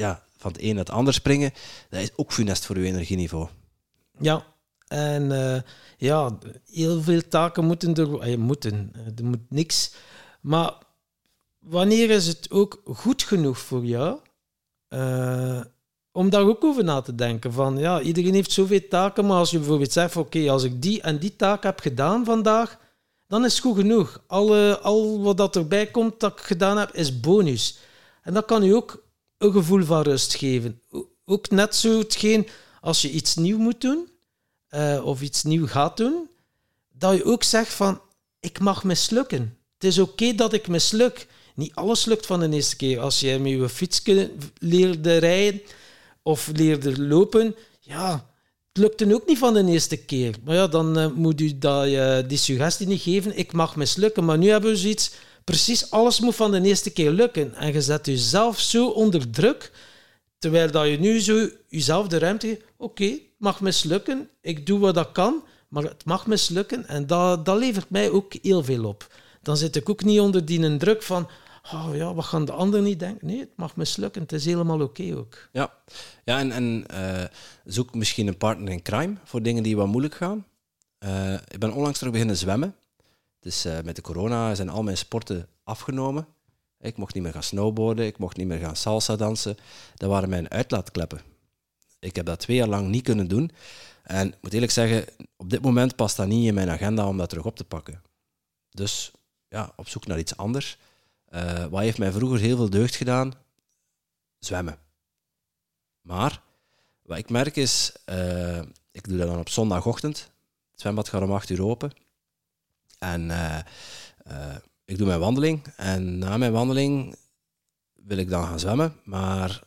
ja, van het een naar het ander springen, dat is ook funest voor uw energieniveau. Ja, en uh, ja, heel veel taken moeten er... Uh, moeten, er moet niks. Maar wanneer is het ook goed genoeg voor jou? Om daar ook over na te denken. Van, ja, iedereen heeft zoveel taken, maar als je bijvoorbeeld zegt, oké, als ik die en die taak heb gedaan vandaag, dan is het goed genoeg. Alle, al wat dat erbij komt dat ik gedaan heb, is bonus. En dat kan je ook een gevoel van rust geven. Ook net zo hetgeen als je iets nieuw moet doen, eh, of iets nieuw gaat doen, dat je ook zegt van, ik mag mislukken. Het is oké dat ik misluk. Niet alles lukt van de eerste keer. Als je met je fiets leerde rijden of leerde lopen, ja, het lukte ook niet van de eerste keer. Maar ja, dan eh, moet u dat, eh, die suggestie niet geven, ik mag mislukken. Maar nu hebben we zoiets, precies alles moet van de eerste keer lukken. En je zet jezelf zo onder druk, terwijl dat je nu zo jezelf de ruimte geeft, oké, het mag mislukken, ik doe wat ik kan, maar het mag mislukken. En dat, dat levert mij ook heel veel op. Dan zit ik ook niet onder die druk van, oh ja, wat gaan de anderen niet denken? Nee, het mag mislukken, het is helemaal oké ook. Ja, ja en, en eh, zoek misschien een partner in crime voor dingen die wat moeilijk gaan. Eh, ik ben onlangs terug beginnen zwemmen. Dus eh, met de corona zijn al mijn sporten afgenomen. Ik mocht niet meer gaan snowboarden, ik mocht niet meer gaan salsa dansen. Dat waren mijn uitlaatkleppen. Ik heb dat twee jaar lang niet kunnen doen. En ik moet eerlijk zeggen, op dit moment past dat niet in mijn agenda om dat terug op te pakken. Dus ja, op zoek naar iets anders. Eh, wat heeft mij vroeger heel veel deugd gedaan? Zwemmen. Maar wat ik merk is, eh, ik doe dat dan op zondagochtend. Het zwembad gaat om 8 uur open. En eh, eh, ik doe mijn wandeling. En na mijn wandeling wil ik dan gaan zwemmen. Maar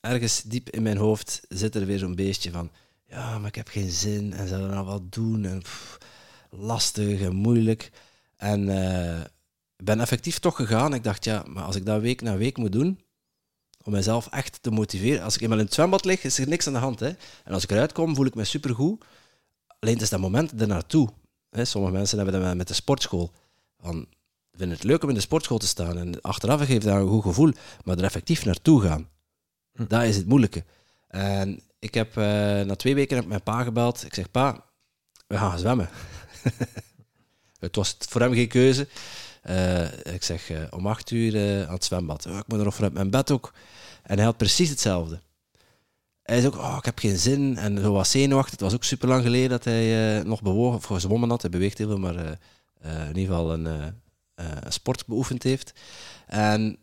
ergens diep in mijn hoofd zit er weer zo'n beestje van... Ja, maar ik heb geen zin. En dat nou wat doen? En lastig en moeilijk. En eh, ben effectief toch gegaan. Ik dacht, ja, maar als ik dat week na week moet doen om mezelf echt te motiveren. Als ik eenmaal in het zwembad lig, is er niks aan de hand. Hè? En als ik eruit kom, voel ik me supergoed. Alleen het is dat moment ernaartoe. Hè? Sommige mensen hebben dat met de sportschool. Van, vinden het leuk om in de sportschool te staan. En achteraf geeft dat een goed gevoel. Maar er effectief naartoe gaan, Hm. dat is het moeilijke. En ik heb eh, na twee weken heb mijn pa gebeld. Ik zeg, pa, we gaan zwemmen. het was voor hem geen keuze. Eh, ik zeg, eh, om acht uur aan het zwembad. Oh, ik moet nog uit mijn bed ook. En hij had precies hetzelfde. Hij is ook, oh, ik heb geen zin. En zo was zenuwachtig. Het was ook super lang geleden dat hij eh, nog bewogen of gezwommen had. Hij beweegt heel veel, maar eh, eh, in ieder geval een, sport beoefend heeft. En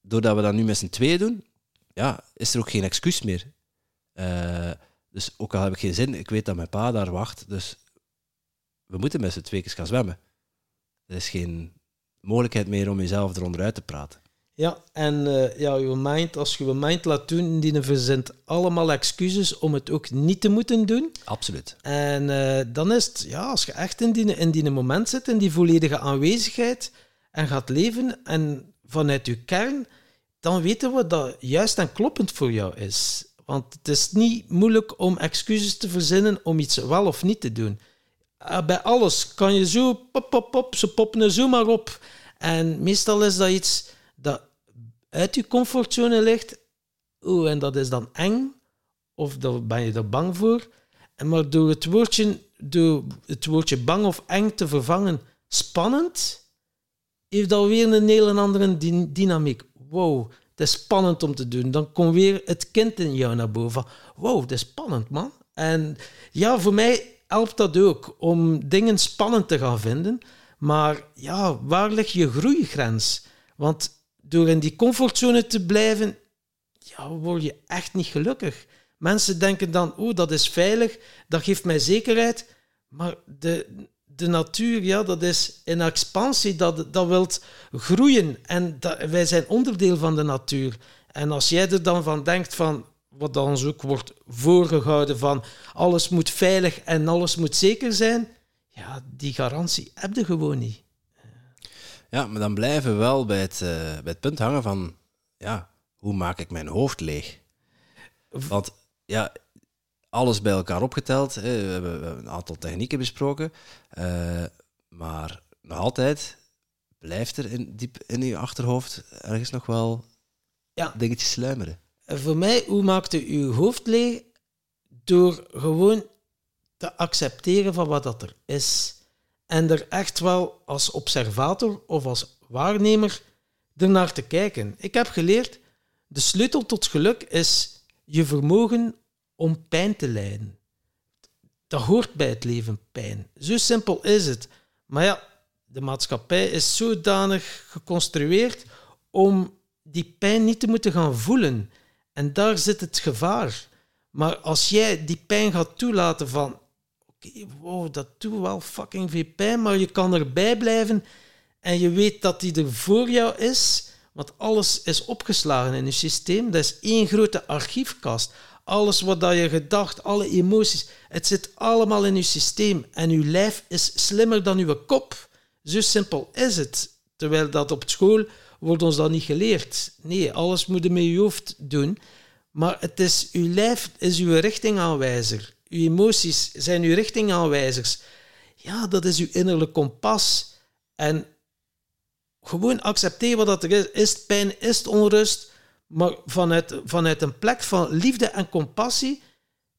doordat we dat nu met z'n tweeën doen, ja, is er ook geen excuus meer. Dus ook al heb ik geen zin, ik weet dat mijn pa daar wacht. Dus we moeten met z'n tweeën gaan zwemmen. Er is geen mogelijkheid meer om jezelf eronder uit te praten. Ja, en eh, ja, je mind, als je je mind laat doen, die verzint allemaal excuses om het ook niet te moeten doen. Absoluut. En eh, dan is het, ja, als je echt in die, in die moment zit, in die volledige aanwezigheid en gaat leven en vanuit je kern, dan weten we dat juist en kloppend voor jou is. Want het is niet moeilijk om excuses te verzinnen om iets wel of niet te doen. Eh, bij alles kan je zo, pop, pop, pop, ze poppen er zo maar op. En meestal is dat iets dat uit je comfortzone ligt. Oeh, en dat is dan eng. Of daar ben je er bang voor. En maar door het woordje, door het woordje bang of eng te vervangen, spannend, heeft dat weer een hele andere dy- dynamiek. Wow, het is spannend om te doen. Dan komt weer het kind in jou naar boven. Wow, het is spannend, man. En ja, voor mij helpt dat ook om dingen spannend te gaan vinden. Maar ja, waar ligt je groeigrens? Want door in die comfortzone te blijven, ja, word je echt niet gelukkig. Mensen denken dan, oh, dat is veilig, dat geeft mij zekerheid. Maar de, de natuur, ja, dat is in expansie, dat, dat wil groeien. En dat, wij zijn onderdeel van de natuur. En als jij er dan van denkt van, wat dan ook wordt voorgehouden van, alles moet veilig en alles moet zeker zijn, ja, die garantie heb je gewoon niet. Ja, maar dan blijven we wel bij het, eh, bij het punt hangen van, ja, hoe maak ik mijn hoofd leeg? Want ja, alles bij elkaar opgeteld, hè, we, hebben, een aantal technieken besproken, eh, maar nog altijd blijft er in, diep in je achterhoofd ergens nog wel Ja. dingetjes sluimeren. En voor mij, hoe maakte je hoofd leeg? Door gewoon te accepteren van wat dat er is. En er echt wel als observator of als waarnemer ernaar te kijken. Ik heb geleerd, de sleutel tot geluk is je vermogen om pijn te lijden. Dat hoort bij het leven, pijn. Zo simpel is het. Maar ja, de maatschappij is zodanig geconstrueerd om die pijn niet te moeten gaan voelen. En daar zit het gevaar. Maar als jij die pijn gaat toelaten van... Oké, wow, dat doet wel fucking veel pijn, maar je kan erbij blijven en je weet dat die er voor jou is, want alles is opgeslagen in je systeem. Dat is één grote archiefkast. Alles wat dat je gedacht, alle emoties, het zit allemaal in je systeem. En je lijf is slimmer dan je kop. Zo simpel is het. Terwijl dat op school wordt ons dat niet geleerd. Nee, alles moet je met je hoofd doen. Maar het is, uw lijf is uw richtingaanwijzer. Uw emoties zijn uw richtingaanwijzers. Ja, dat is uw innerlijk kompas. En gewoon accepteer wat dat er is. Is het pijn, is het onrust? Maar vanuit, vanuit een plek van liefde en compassie,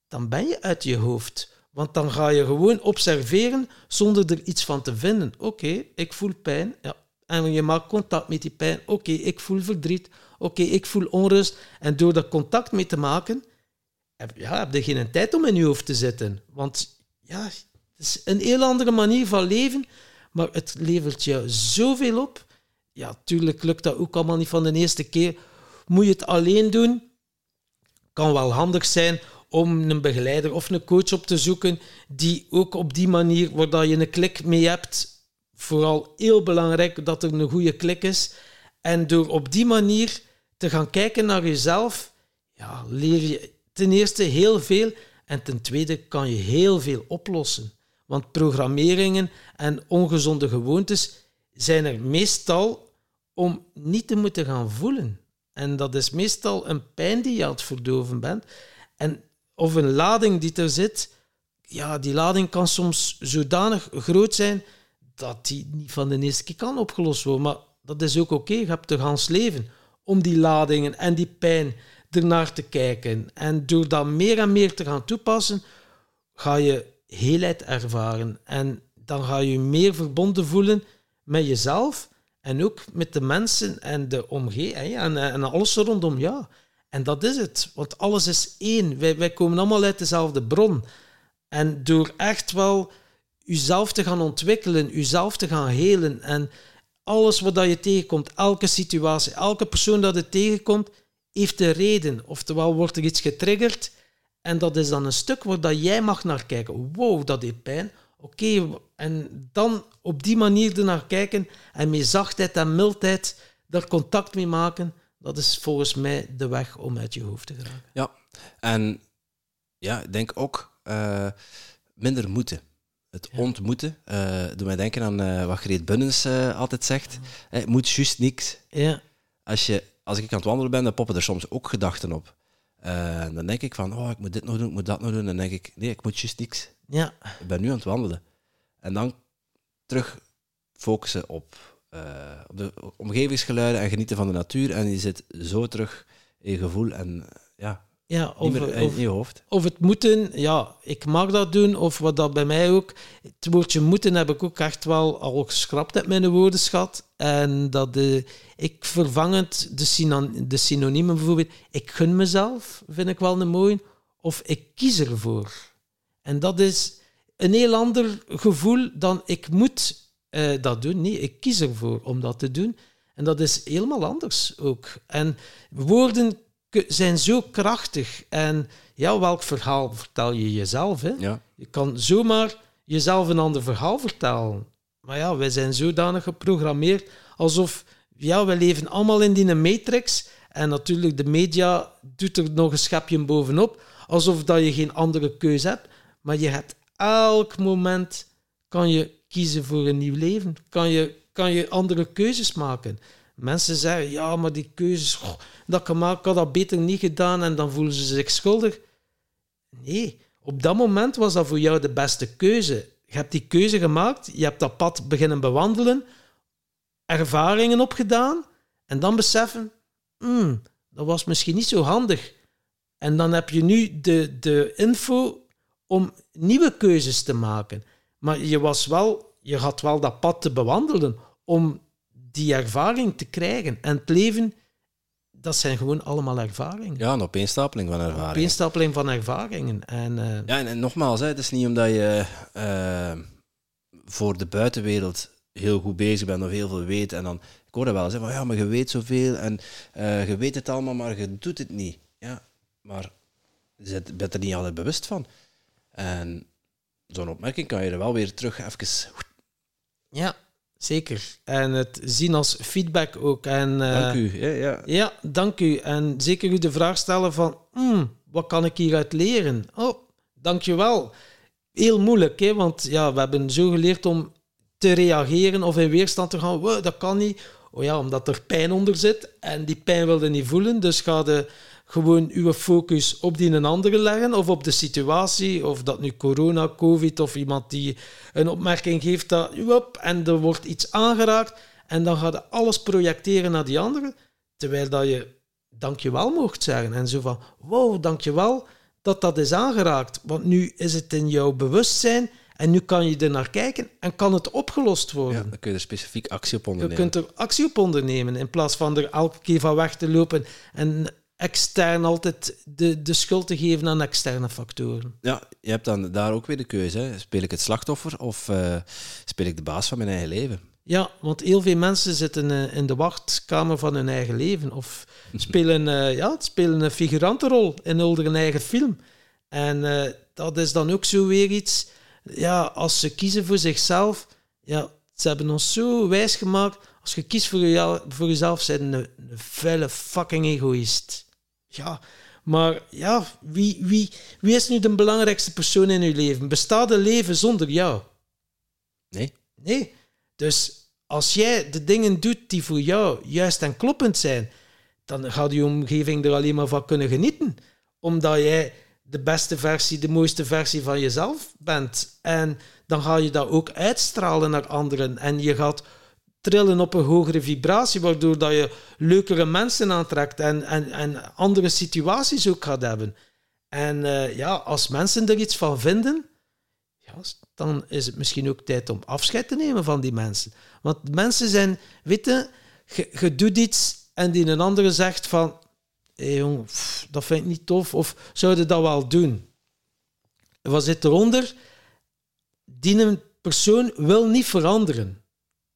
dan ben je uit je hoofd. Want dan ga je gewoon observeren zonder er iets van te vinden. Oké, ik voel pijn. Ja. En je maakt contact met die pijn. Oké, ik voel verdriet. Oké, ik voel onrust. En door dat contact mee te maken, heb, ja, heb je geen tijd om in je hoofd te zitten. Want ja, het is een heel andere manier van leven, maar het levert je zoveel op. Ja, tuurlijk lukt dat ook allemaal niet van de eerste keer. Moet je het alleen doen? Kan wel handig zijn om een begeleider of een coach op te zoeken die ook op die manier, waar je een klik mee hebt, vooral heel belangrijk dat er een goede klik is. En door op die manier te gaan kijken naar jezelf, ja, leer je ten eerste heel veel en ten tweede kan je heel veel oplossen. Want programmeringen en ongezonde gewoontes zijn er meestal om niet te moeten gaan voelen. En dat is meestal een pijn die je aan het verdoven bent. En, of een lading die er zit. Ja, die lading kan soms zodanig groot zijn dat die niet van de eerste keer kan opgelost worden. Maar dat is ook oké. Je hebt er gans leven om die ladingen en die pijn ernaar te kijken. En door dat meer en meer te gaan toepassen, ga je heelheid ervaren. En dan ga je meer verbonden voelen met jezelf en ook met de mensen en de omgeving en, en alles rondom. Ja. En dat is het, want alles is één. Wij, wij komen allemaal uit dezelfde bron. En door echt wel jezelf te gaan ontwikkelen, jezelf te gaan helen en alles wat je tegenkomt, elke situatie, elke persoon dat je tegenkomt, heeft een reden. Oftewel wordt er iets getriggerd en dat is dan een stuk waar dat jij mag naar kijken. Wow, dat heeft pijn. Oké, en dan op die manier ernaar kijken en met zachtheid en mildheid daar contact mee maken, dat is volgens mij de weg om uit je hoofd te geraken. Ja, en ja, ik denk ook uh, minder moeten. Het ontmoeten. Uh, doe mij denken aan uh, wat Greet Bunnens altijd zegt. Het moet juist niks. Ja. Als, je, als ik aan het wandelen ben, dan poppen er soms ook gedachten op. dan denk ik van, oh, ik moet dit nog doen, ik moet dat nog doen. En dan denk ik, nee, ik moet juist niks. Ja. Ik ben nu aan het wandelen. En dan terug focussen op, uh, op de omgevingsgeluiden en genieten van de natuur. En je zit zo terug in je gevoel en ja, ja, of, meer in je hoofd. Of het moeten, ja, ik mag dat doen, of wat dat bij mij ook. Het woordje moeten heb ik ook echt wel al geschrapt uit mijn woordenschat. En dat de, ik vervang het, de, synon, de synoniemen bijvoorbeeld, ik gun mezelf, vind ik wel een mooie, of ik kies ervoor. En dat is een heel ander gevoel dan ik moet uh, dat doen. Nee, ik kies ervoor om dat te doen. En dat is helemaal anders ook. En woorden zijn zo krachtig. En ja, welk verhaal vertel je jezelf? Hè? Ja. Je kan zomaar jezelf een ander verhaal vertellen. Maar ja, wij zijn zodanig geprogrammeerd alsof ja, we leven allemaal in die matrix. En natuurlijk, de media doet er nog een schepje bovenop, alsof dat je geen andere keuze hebt. Maar je hebt elk moment kan je kiezen voor een nieuw leven. Kan je, kan je andere keuzes maken. Mensen zeggen, ja, maar die keuzes dat ik had, dat beter niet gedaan en dan voelen ze zich schuldig. Nee, op dat moment was dat voor jou de beste keuze. Je hebt die keuze gemaakt, je hebt dat pad beginnen bewandelen, ervaringen opgedaan en dan beseffen, hmm, dat was misschien niet zo handig. En dan heb je nu de, de info om nieuwe keuzes te maken. Maar je, was wel, je had wel dat pad te bewandelen om die ervaring te krijgen. En het leven, dat zijn gewoon allemaal ervaringen. Ja, een opeenstapeling van ervaringen. Opeenstapeling van ervaringen. En, uh, ja, en, en, nogmaals, hè, het is niet omdat je uh, voor de buitenwereld heel goed bezig bent of heel veel weet. En dan, ik hoor dat wel zeggen van ja, maar je weet zoveel en uh, je weet het allemaal, maar je doet het niet. Ja, maar je bent er niet altijd bewust van. En zo'n opmerking kan je er wel weer terug even... Ja, zeker. En het zien als feedback ook. En, uh, dank u. Ja, ja. ja, dank u. En zeker u de vraag stellen van, hmm, wat kan ik hieruit leren? Oh, dankjewel. Heel moeilijk, hè? want ja, we hebben zo geleerd om te reageren of in weerstand te gaan. Wow, dat kan niet. Oh ja, omdat er pijn onder zit en die pijn wilde niet voelen. Dus ga de gewoon uw focus op die een andere leggen of op de situatie, of dat nu corona, covid of iemand die een opmerking geeft dat, wop, en er wordt iets aangeraakt en dan ga je alles projecteren naar die andere, terwijl dat je dankjewel mocht zeggen en zo van, wow, dankjewel dat dat is aangeraakt, want nu is het in jouw bewustzijn en nu kan je er naar kijken en kan het opgelost worden. Ja, dan kun je er specifiek actie op ondernemen. Je kunt er actie op ondernemen in plaats van er elke keer van weg te lopen en extern altijd de, de schuld te geven aan externe factoren. Ja, je hebt dan daar ook weer de keuze. Hè. Speel ik het slachtoffer of uh, speel ik de baas van mijn eigen leven? Ja, want heel veel mensen zitten uh, in de wachtkamer van hun eigen leven. Of spelen, uh, ja, spelen een figurantenrol in hun eigen film. En dat is dan ook zo weer iets... Ja, als ze kiezen voor zichzelf... Ja, ze hebben ons zo wijs gemaakt... Als je kiest voor, voor jezelf, zijn een, een vuile fucking egoïst. Ja, maar ja, wie, wie, wie is nu de belangrijkste persoon in je leven? Bestaat een leven zonder jou? Nee. Nee. Dus als jij de dingen doet die voor jou juist en kloppend zijn, dan gaat je omgeving er alleen maar van kunnen genieten. Omdat jij de beste versie, de mooiste versie van jezelf bent. En dan ga je dat ook uitstralen naar anderen. En je gaat trillen op een hogere vibratie, waardoor dat je leukere mensen aantrekt en, en, en andere situaties ook gaat hebben. En uh, ja, als mensen er iets van vinden, ja, dan is het misschien ook tijd om afscheid te nemen van die mensen. Want mensen zijn, weet je, je, doet iets en die een andere zegt van, hé hey jong, dat vind ik niet tof, of zouden dat wel doen? Wat zit eronder? Die persoon wil niet veranderen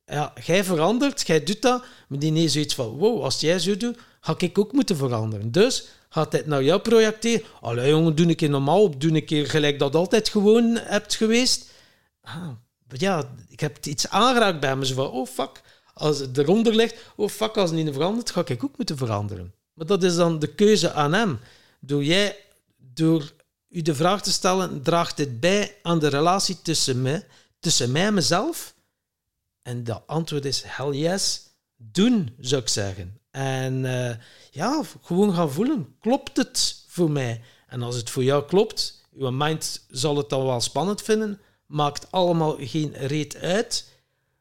ja, jij verandert, jij doet dat, maar die nee zoiets van, wow, als jij zo doet, ga ik ook moeten veranderen. Dus gaat het naar jou projecteren. Allee jongen, doe een keer normaal op, doe een keer gelijk dat altijd gewoon hebt geweest. Ah, ja, ik heb iets aangeraakt bij me, zo van, oh fuck, als het eronder ligt, oh fuck, als het niet verandert, ga ik ook moeten veranderen. Maar dat is dan de keuze aan hem. Door jij, door u de vraag te stellen, draagt dit bij aan de relatie tussen mij, tussen mij en mezelf en dat antwoord is hell yes. Doen, zou ik zeggen. En uh, ja, gewoon gaan voelen. Klopt het voor mij? En als het voor jou klopt, je mind zal het dan wel spannend vinden. Maakt allemaal geen reet uit.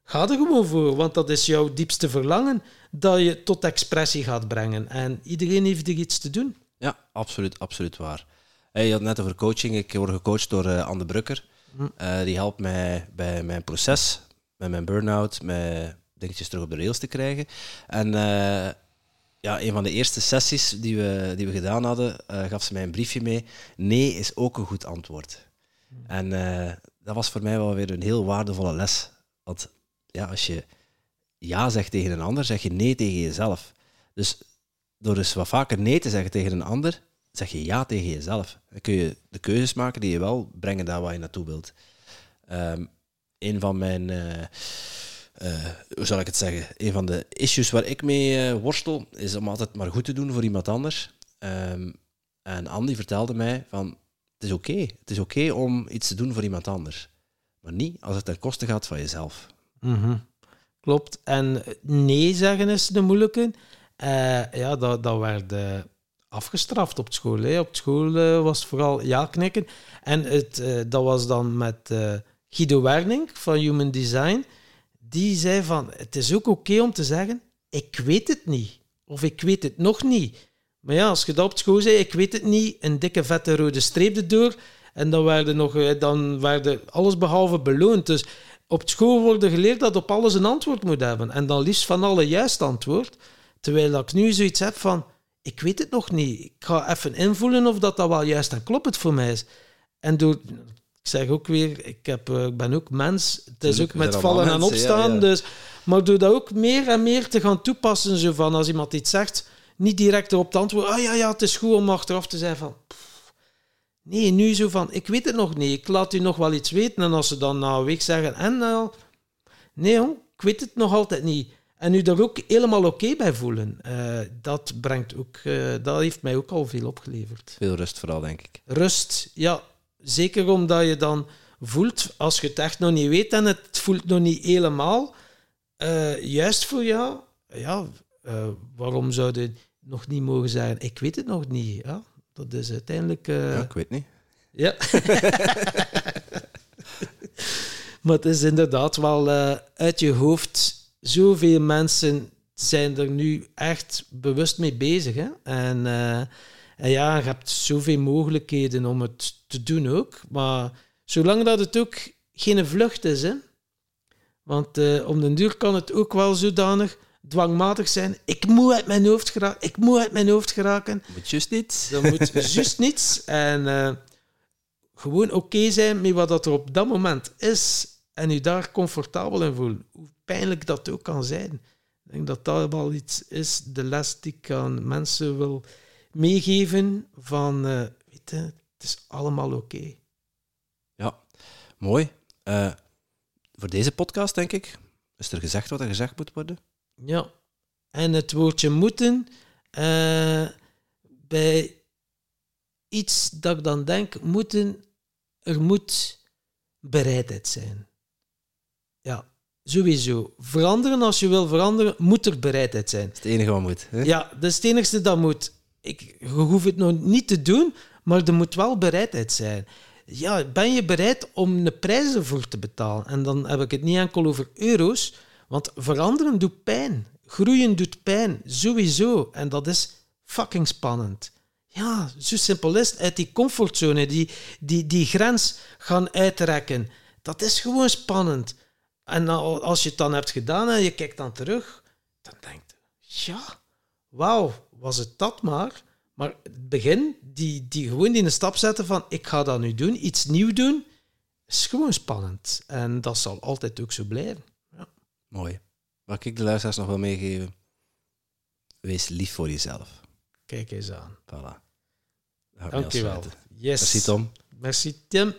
Ga er gewoon voor, want dat is jouw diepste verlangen dat je tot expressie gaat brengen. En iedereen heeft er iets te doen. Ja, absoluut, absoluut waar. Hey, je had net over coaching. Ik word gecoacht door uh, Anne Brukker. Hm. Uh, die helpt mij bij mijn proces met mijn burn-out, met dingetjes terug op de rails te krijgen. En uh, ja, een van de eerste sessies die we, die we gedaan hadden, uh, gaf ze mij een briefje mee. Nee is ook een goed antwoord. En uh, dat was voor mij wel weer een heel waardevolle les. Want ja, als je ja zegt tegen een ander, zeg je nee tegen jezelf. Dus door dus wat vaker nee te zeggen tegen een ander, zeg je ja tegen jezelf. Dan kun je de keuzes maken die je wel brengen daar waar je naartoe wilt. Um, een van mijn, uh, uh, hoe zal ik het zeggen, een van de issues waar ik mee uh, worstel, is om altijd maar goed te doen voor iemand anders. Um, en Andy vertelde mij van, het is oké, het is oké om iets te doen voor iemand anders. Maar niet als het ten koste gaat van jezelf. -hmm. Klopt. En nee zeggen is de moeilijke. ja, dat, dat werd afgestraft op school. Hè. Op school was het vooral ja knikken. En het, dat was dan met Guido Werning van Human Design, die zei van, het is ook oké om te zeggen, ik weet het niet. Of ik weet het nog niet. Maar ja, als je dat op school zei, ik weet het niet, een dikke vette rode streep erdoor, en dan werden, nog, eh, dan alles behalve beloond. Dus op school wordt geleerd dat op alles een antwoord moet hebben. En dan liefst van alle juist antwoord. Terwijl ik nu zoiets heb van, ik weet het nog niet. Ik ga even invoelen of dat, dat wel juist en kloppend voor mij is. En door, ik zeg ook weer, ik, heb, eh, ik ben ook mens. Het is ook met vallen en mensen, opstaan. ja. Dus, maar door dat ook meer en meer te gaan toepassen, zo van als iemand iets zegt, niet direct erop te antwoorden. Ah ja, ja, het is goed om achteraf te zijn van. pff, nee, nu zo van, ik weet het nog niet. Ik laat u nog wel iets weten. En als ze dan na een week zeggen, en nou, nee jong, ik weet het nog altijd niet. En u daar ook helemaal oké bij voelen, eh, dat brengt ook, eh, dat heeft mij ook al veel opgeleverd. Veel rust vooral, denk ik. Rust, ja, zeker omdat je dan voelt, als je het echt nog niet weet en het voelt nog niet helemaal eh, juist voor jou, ja, eh, waarom zou je nog niet mogen zeggen, ik weet het nog niet. Ja, dat is uiteindelijk... eh, Ja, ik weet niet. ja. maar het is inderdaad wel uit je hoofd. Zoveel mensen zijn er nu echt bewust mee bezig. Hè? En, en ja, je hebt zoveel mogelijkheden om het te doen ook. Maar zolang dat het ook geen vlucht is, hè? want eh, om den duur kan het ook wel zodanig dwangmatig zijn. Ik moet uit mijn hoofd geraken. Ik moet uit mijn hoofd geraken. Moet juist niet. Dat moet juist niets. En eh, gewoon oké zijn met wat dat er op dat moment is. En je daar comfortabel in voelen. Hoe pijnlijk dat ook kan zijn. Ik denk dat dat wel iets is, de les die ik aan mensen wil meegeven. Van, eh, weet je, het is allemaal oké. Ja, mooi. Eh, voor deze podcast, denk ik, is er gezegd wat er gezegd moet worden. Ja. En het woordje moeten, eh, bij iets dat ik dan denk, moeten, er moet bereidheid zijn. Ja, sowieso. Veranderen als je wil veranderen, moet er bereidheid zijn. Dat is het enige wat moet. Hè? Ja, dat is het enigste dat moet. Ik, je hoeft het nog niet te doen, maar er moet wel bereidheid zijn. Ja, ben je bereid om de prijs ervoor te betalen? En dan heb ik het niet enkel over euro's, want veranderen doet pijn. Groeien doet pijn, sowieso. En dat is fucking spannend. Ja, zo simpel is het. Uit die comfortzone, die, die, die grens gaan uitrekken. Dat is gewoon spannend. En al- als je het dan hebt gedaan en je kijkt dan terug, dan denkt je, ja, wauw, was het dat maar? Maar het begin, die, die gewoon die een stap zetten van ik ga dat nu doen, iets nieuw doen, is gewoon spannend. En dat zal altijd ook zo blijven. Mooi. Wat ik de luisteraars nog wil meegeven, wees lief voor jezelf. Kijk eens aan. Voilà. Dankjewel. Yes. Merci Tom. Merci Tim.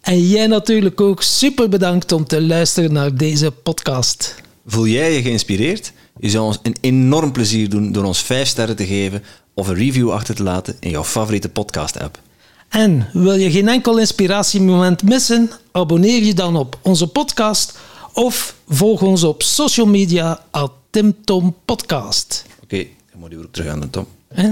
En jij natuurlijk ook super bedankt om te luisteren naar deze podcast. Voel jij je geïnspireerd? Je zou ons een enorm plezier doen door ons 5 sterren te geven of een review achter te laten in jouw favoriete podcast-app. En wil je geen enkel inspiratiemoment missen? Abonneer je dan op onze podcast of volg ons op social media at Tim Tom Podcast. Oké, dan moet je ook terug aan de Tom. Hè?